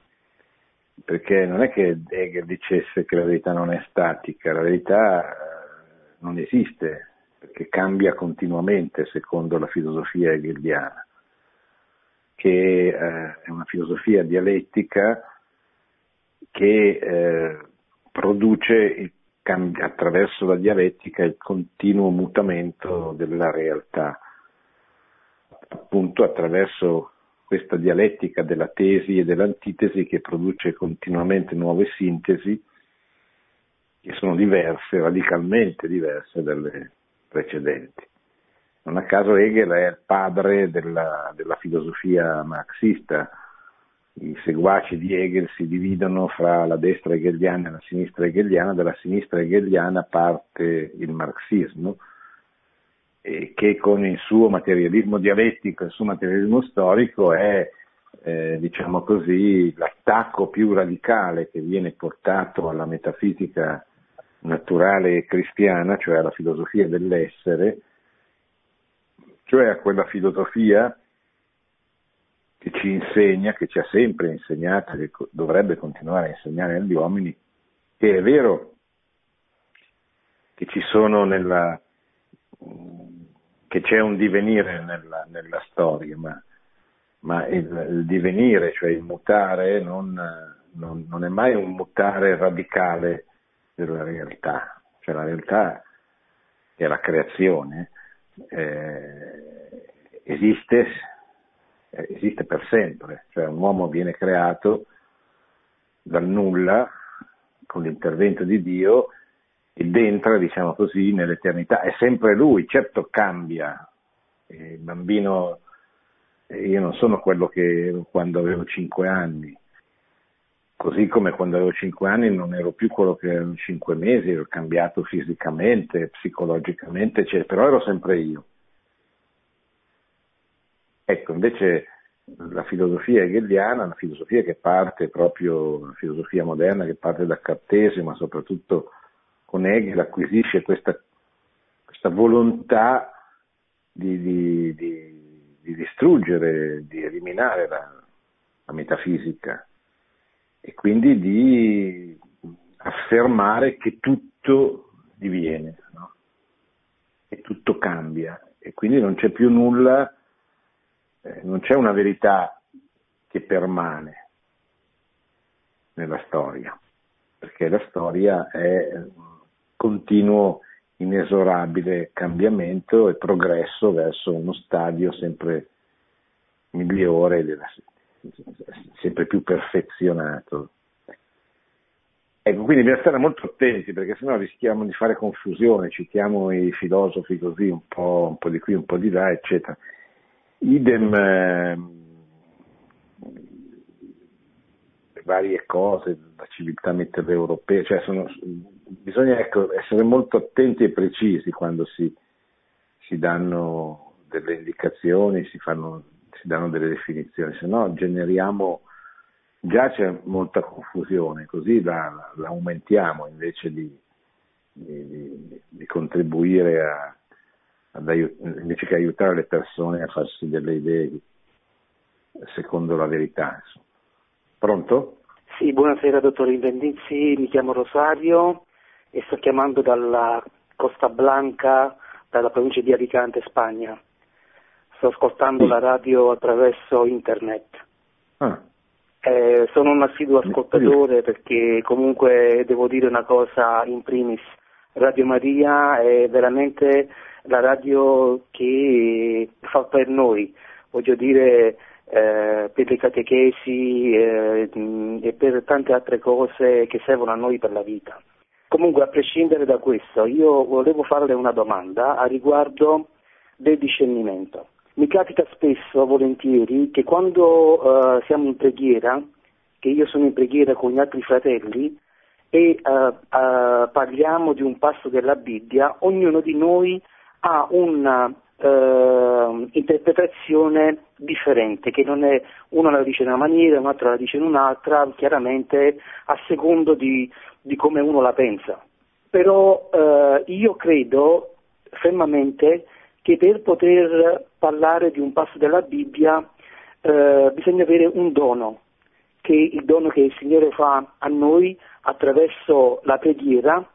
perché non è che Hegel dicesse che la verità non è statica, la verità eh, non esiste, perché cambia continuamente secondo la filosofia hegeliana, che eh, è una filosofia dialettica che eh, produce attraverso la dialettica il continuo mutamento della realtà, appunto attraverso questa dialettica della tesi e dell'antitesi che produce continuamente nuove sintesi che sono diverse, radicalmente diverse dalle precedenti. Non a caso Hegel è il padre della, della filosofia marxista. I seguaci di Hegel si dividono fra la destra hegeliana e la sinistra hegeliana, dalla sinistra hegeliana parte il marxismo, che con il suo materialismo dialettico il suo materialismo storico è, eh, diciamo così, l'attacco più radicale che viene portato alla metafisica naturale cristiana, cioè alla filosofia dell'essere, cioè a quella filosofia che ci insegna, che ci ha sempre insegnato che dovrebbe continuare a insegnare agli uomini, che è vero che ci sono nella, che c'è un divenire nella, nella storia, ma, ma il, il, divenire, cioè il mutare, non, non, non, è mai un mutare radicale della realtà, cioè la realtà è la creazione, eh, esiste, esiste per sempre, cioè un uomo viene creato dal nulla con l'intervento di Dio ed entra, diciamo così, nell'eternità. È sempre lui, certo cambia. Il bambino, io non sono quello che ero quando avevo 5 anni, così come quando avevo 5 anni non ero più quello che ero 5 mesi, ero cambiato fisicamente, psicologicamente, eccetera, però ero sempre io. Ecco, invece la filosofia hegeliana, una filosofia che parte proprio, una filosofia moderna che parte da Cartesio, ma soprattutto con Hegel acquisisce questa, questa volontà di, di, di, di, distruggere, di eliminare la, la metafisica e quindi di affermare che tutto diviene, no? e tutto cambia e quindi non c'è più nulla, eh, non c'è una verità che permane nella storia, perché la storia è continuo inesorabile cambiamento e progresso verso uno stadio sempre migliore, sempre più perfezionato. Ecco, quindi bisogna stare molto attenti perché sennò rischiamo di fare confusione, citiamo i filosofi così un po', un po di qui, un po' di là, eccetera. Idem eh, varie cose da civiltà mitteleuropee, cioè sono, bisogna ecco, essere molto attenti e precisi quando si, si danno delle indicazioni, si, fanno, si danno delle definizioni, se no generiamo, già c'è molta confusione, così la, la aumentiamo invece di, di, di contribuire a, aiut- invece che aiutare le persone a farsi delle idee secondo la verità. Insomma. Pronto? Sì, buonasera dottor Invendizzi, mi chiamo Rosario e sto chiamando dalla Costa Blanca, dalla provincia di Alicante, Spagna. Sto ascoltando sì. la radio attraverso internet. Ah. Eh, sono un assiduo ascoltatore perché comunque devo dire una cosa in primis. Radio Maria è veramente la radio che fa per noi, voglio dire eh, per le catechesi eh, e per tante altre cose che servono a noi per la vita. Comunque, a prescindere da questo, io volevo farle una domanda a riguardo del discernimento. Mi capita spesso, volentieri, che quando eh, siamo in preghiera, che io sono in preghiera con gli altri fratelli, e uh, uh, parliamo di un passo della Bibbia, ognuno di noi ha una uh, interpretazione differente, che non è uno la dice in una maniera, un altro la dice in un'altra, chiaramente a secondo di, di come uno la pensa. Però io credo fermamente che per poter parlare di un passo della Bibbia bisogna avere un dono, che il dono che il Signore fa a noi attraverso la preghiera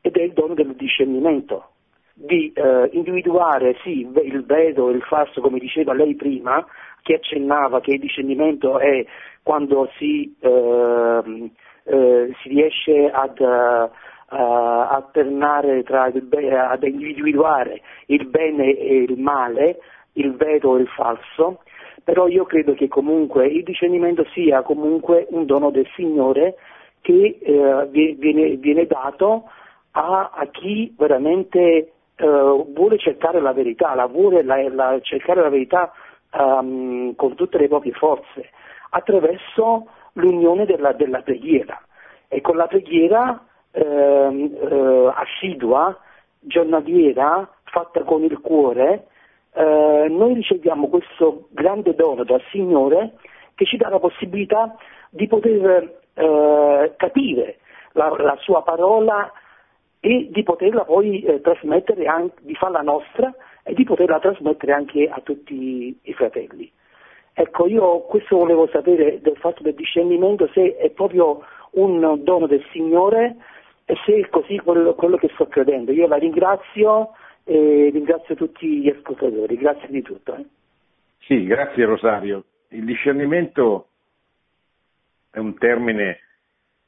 ed è il dono del discernimento, di eh, individuare sì, il vero e il falso, come diceva lei prima, che accennava che il discernimento è quando si, eh, eh, si riesce ad uh, alternare tra il ad individuare il bene e il male, il vero e il falso, però io credo che comunque il discernimento sia comunque un dono del Signore che eh, viene, viene, dato a, a chi veramente eh, vuole cercare la verità, la vuole la, la, cercare la verità um, con tutte le proprie forze, attraverso l'unione della, della preghiera. E con la preghiera ehm, eh, assidua, giornaliera, fatta con il cuore, eh, noi riceviamo questo grande dono dal Signore che ci dà la possibilità di poter eh, capire la, la, sua parola e di poterla poi eh, trasmettere, anche, di farla nostra e di poterla trasmettere anche a tutti i fratelli. Ecco, io questo volevo sapere del fatto del discernimento, se è proprio un dono del Signore e se è così quello, quello che sto credendo. Io la ringrazio e ringrazio tutti gli ascoltatori, grazie di tutto. Eh. Sì, grazie Rosario. Il discernimento è un termine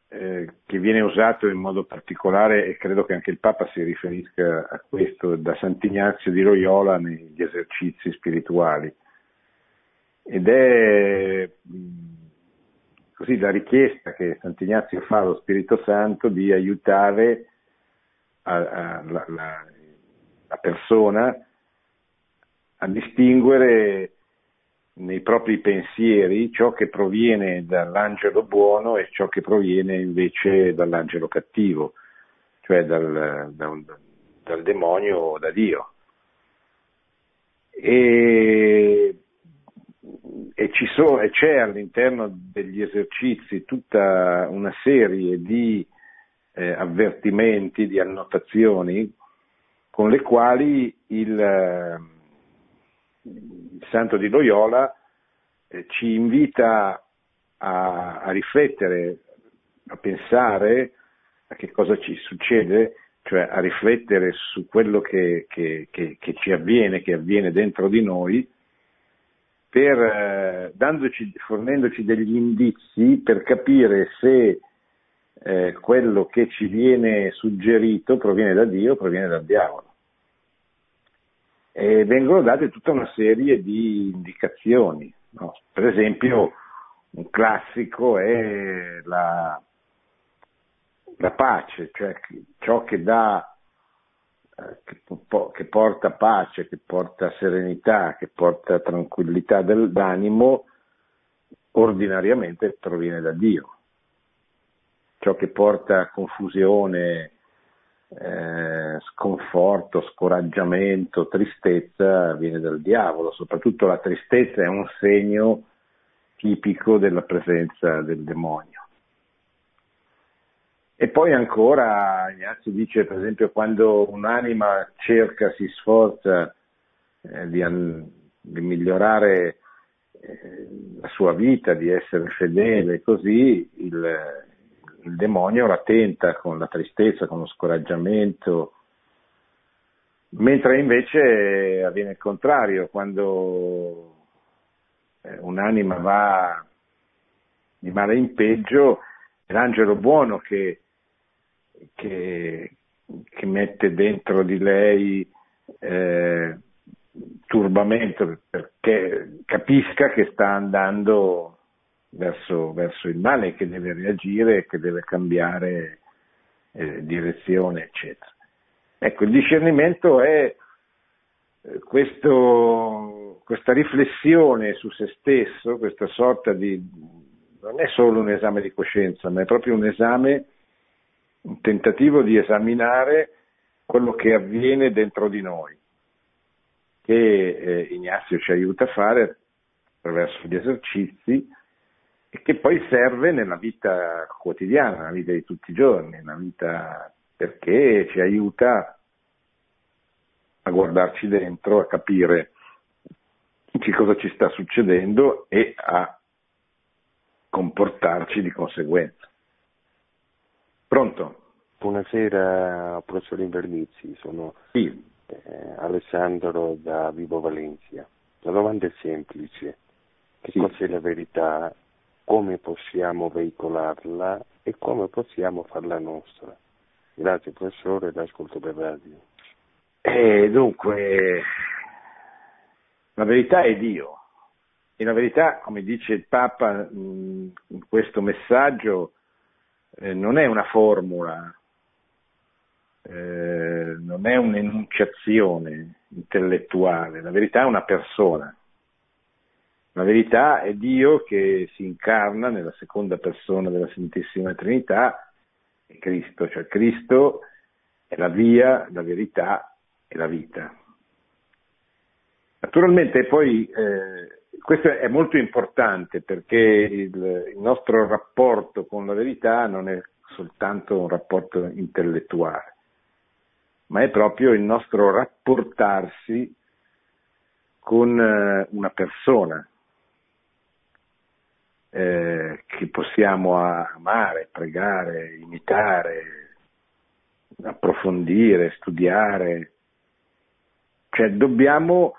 eh, che viene usato in modo particolare e credo che anche il Papa si riferisca a questo da Sant'Ignazio di Loyola negli esercizi spirituali. Ed è così la richiesta che Sant'Ignazio fa allo Spirito Santo di aiutare a, a, la, la, la persona a distinguere nei propri pensieri ciò che proviene dall'angelo buono e ciò che proviene invece dall'angelo cattivo, cioè dal, dal, dal demonio o da Dio. E, e, so, e, c'è all'interno degli esercizi tutta una serie di eh, avvertimenti, di annotazioni con le quali il il santo di Loyola eh, ci invita a, a, riflettere, a pensare a che cosa ci succede, cioè a riflettere su quello che, che, che, che ci avviene, che avviene dentro di noi, per, eh, dandoci, fornendoci degli indizi per capire se eh, quello che ci viene suggerito proviene da Dio o proviene dal diavolo e vengono date tutta una serie di indicazioni. No? Per esempio, un classico è la, la pace, cioè ciò che dà, eh, che, porta pace, che porta serenità, che porta tranquillità del, d'animo, ordinariamente proviene da Dio. ciò che porta confusione, eh, sconforto, scoraggiamento, tristezza viene dal diavolo, soprattutto la tristezza è un segno tipico della presenza del demonio. E poi ancora Ignazio dice, per esempio, quando un'anima cerca, si sforza eh, di, di, migliorare eh, la sua vita, di essere fedele, così il, il demonio la tenta con la tristezza, con lo scoraggiamento, mentre invece avviene il contrario, quando eh, un'anima va di male in peggio, è l'angelo buono che che, che mette dentro di lei eh, turbamento perché capisca che sta andando verso, verso il male, che deve reagire, che deve cambiare eh, direzione, eccetera. Ecco, il discernimento è eh, questo, questa riflessione su se stesso, questa sorta di... non è solo un esame di coscienza, ma è proprio un esame un tentativo di esaminare quello che avviene dentro di noi, che eh, Ignazio ci aiuta a fare attraverso gli esercizi e che poi serve nella vita quotidiana, nella vita di tutti i giorni, vita, perché ci aiuta a guardarci dentro, a capire che cosa ci sta succedendo e a comportarci di conseguenza. Pronto? Buonasera professor Invernizzi, sono sì. eh, Alessandro da Vivo Valencia. La domanda è semplice, che sì. cos'è la verità, come possiamo veicolarla e come possiamo farla nostra? Grazie professore, l'ascolto per radio. Eh, dunque, la verità è Dio e la verità, come dice il Papa in questo messaggio, eh, non è una formula, eh, non è un'enunciazione intellettuale, la verità è una persona. La verità è Dio che si incarna nella seconda persona della Santissima Trinità, è Cristo, cioè Cristo è la via, la verità e la vita. Naturalmente poi eh, questo è molto importante perché il, il, nostro rapporto con la verità non è soltanto un rapporto intellettuale, ma è proprio il nostro rapportarsi con eh, una persona eh, che possiamo amare, pregare, imitare, approfondire, studiare. Cioè dobbiamo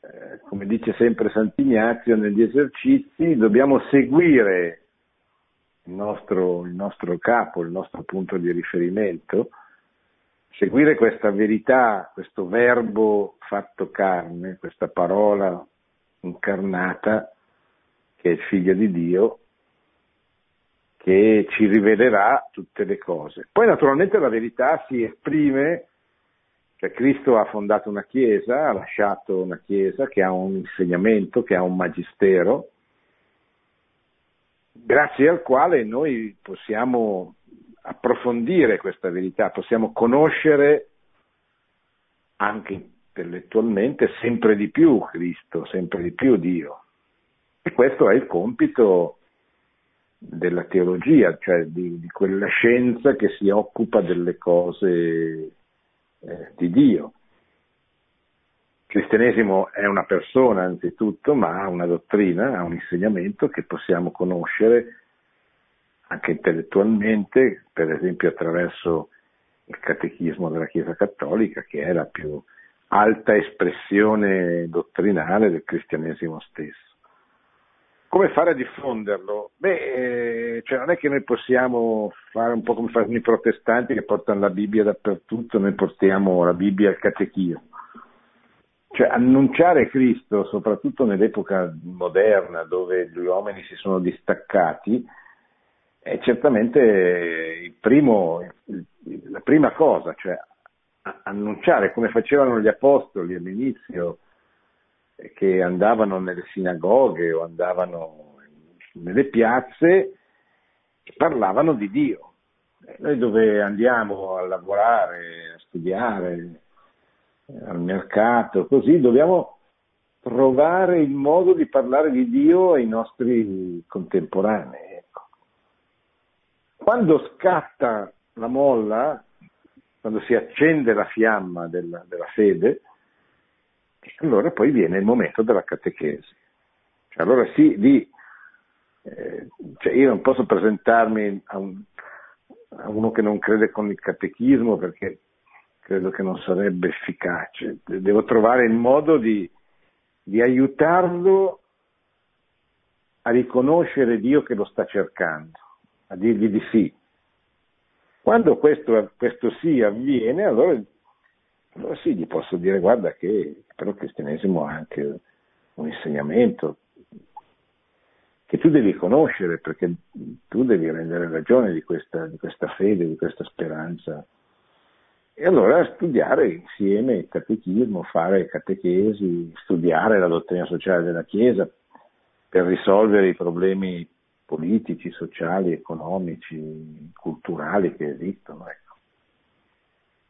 eh, come dice sempre Sant'Ignazio negli esercizi, dobbiamo seguire il nostro, il nostro capo, il nostro punto di riferimento, seguire questa verità, questo verbo fatto carne, questa parola incarnata che è il figlio di Dio, che ci rivelerà tutte le cose. Poi naturalmente la verità si esprime cioè Cristo ha fondato una chiesa, ha lasciato una chiesa che ha un insegnamento, che ha un magistero, grazie al quale noi possiamo approfondire questa verità, possiamo conoscere anche intellettualmente sempre di più Cristo, sempre di più Dio. E questo è il compito della teologia, cioè di, di quella scienza che si occupa delle cose eh, di Dio. Il cristianesimo è una persona anzitutto, ma ha una dottrina, ha un insegnamento che possiamo conoscere anche intellettualmente, per esempio attraverso il catechismo della Chiesa Cattolica, che è la più alta espressione dottrinale del cristianesimo stesso. Come fare a diffonderlo? Beh, eh, cioè non è che noi possiamo fare un po' come fanno i protestanti che portano la Bibbia dappertutto, noi portiamo la Bibbia al catechismo. Cioè annunciare Cristo, soprattutto nell'epoca moderna dove gli uomini si sono distaccati, è certamente primo, la prima cosa, cioè annunciare come facevano gli apostoli all'inizio che andavano nelle sinagoghe o andavano nelle piazze e parlavano di Dio, Noi dove andiamo a lavorare, a studiare, al mercato, così dobbiamo trovare il modo di parlare di Dio ai nostri contemporanei. Ecco. Quando scatta la molla, quando si accende la fiamma della, della fede, allora poi viene il momento della catechesi. Cioè, allora sì, lì, eh, cioè io non posso presentarmi a, un, a uno che non crede con il catechismo perché credo che non sarebbe efficace. Devo trovare il modo di, di aiutarlo a riconoscere Dio che lo sta cercando, a dirgli di sì. Quando questo, questo sì avviene, allora, allora, sì, gli posso dire guarda che però il cristianesimo ha anche un insegnamento che tu devi conoscere perché tu devi rendere ragione di questa, di questa fede, di questa speranza e allora studiare insieme il catechismo, fare catechesi, studiare la dottrina sociale della Chiesa per risolvere i problemi politici, sociali, economici, culturali che esistono. Ecco.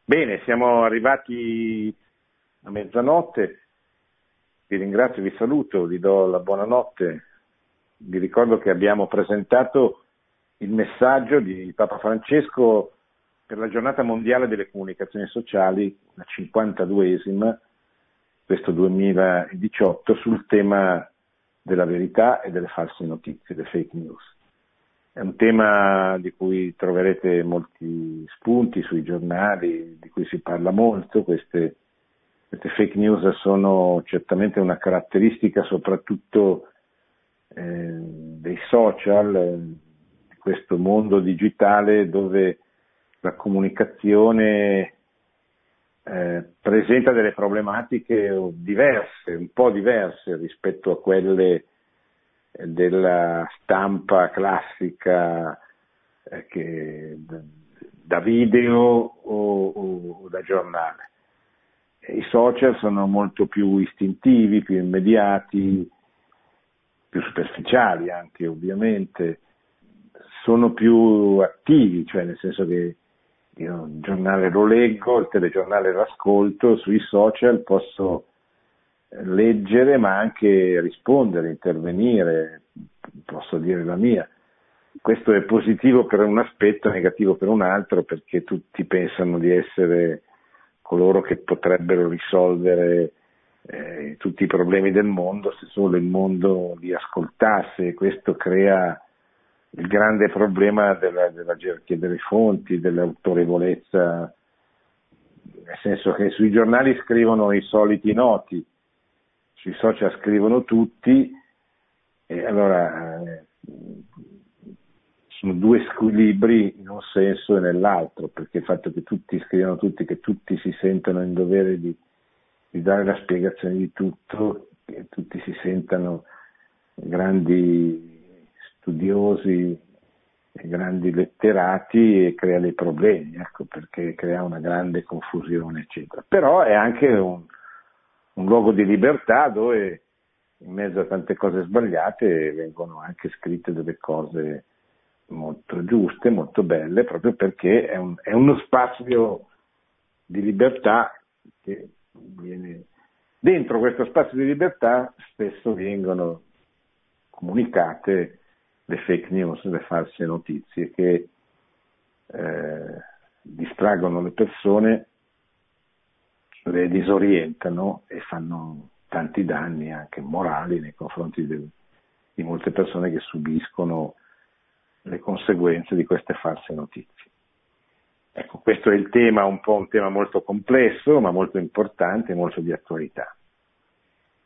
Bene, siamo arrivati a mezzanotte, vi ringrazio, vi saluto, vi do la buonanotte, vi ricordo che abbiamo presentato il messaggio di Papa Francesco per la giornata mondiale delle comunicazioni sociali, la 52esima, questo 2018, sul tema della verità e delle false notizie, delle fake news. È un tema di cui troverete molti spunti sui giornali, di cui si parla molto. Queste, queste fake news sono certamente una caratteristica soprattutto eh, dei social, eh, di questo mondo digitale dove la comunicazione eh, presenta delle problematiche diverse, un po' diverse rispetto a quelle della stampa classica eh, che, da video o, o, da giornale. I social sono molto più istintivi, più immediati, più superficiali anche ovviamente, sono più attivi, cioè nel senso che io il giornale lo leggo, il telegiornale lo ascolto, sui social posso leggere ma anche rispondere, intervenire, posso dire la mia. Questo è positivo per un aspetto, negativo per un altro, perché tutti pensano di essere coloro che potrebbero risolvere eh, tutti i problemi del mondo se solo il mondo li ascoltasse questo crea il grande problema della, della gerarchia delle fonti, dell'autorevolezza, nel senso che sui giornali scrivono i soliti noti, sui social scrivono tutti, e allora eh, sono due squilibri in un senso e nell'altro, perché il fatto che tutti scrivono tutti, che tutti si sentono in dovere di, di dare la spiegazione di tutto, che tutti si sentano grandi studiosi grandi letterati e crea dei problemi, ecco, perché crea una grande confusione, eccetera. Però è anche un, un luogo di libertà dove in mezzo a tante cose sbagliate vengono anche scritte delle cose molto giuste, molto belle, proprio perché è, un, è uno spazio di libertà che viene dentro questo spazio di libertà spesso vengono comunicate le fake news, le false notizie che eh, distraggono le persone, le disorientano e fanno tanti danni anche morali nei confronti del, di molte persone che subiscono le conseguenze di queste false notizie. Ecco, questo è il tema, un po' un tema molto complesso, ma molto importante e molto di attualità.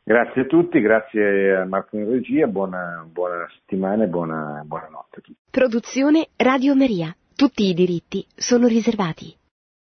Grazie a tutti, grazie a Marco in regia, buona, buona settimana e buona, buonanotte a tutti. Produzione Radio Maria. Tutti i diritti sono riservati.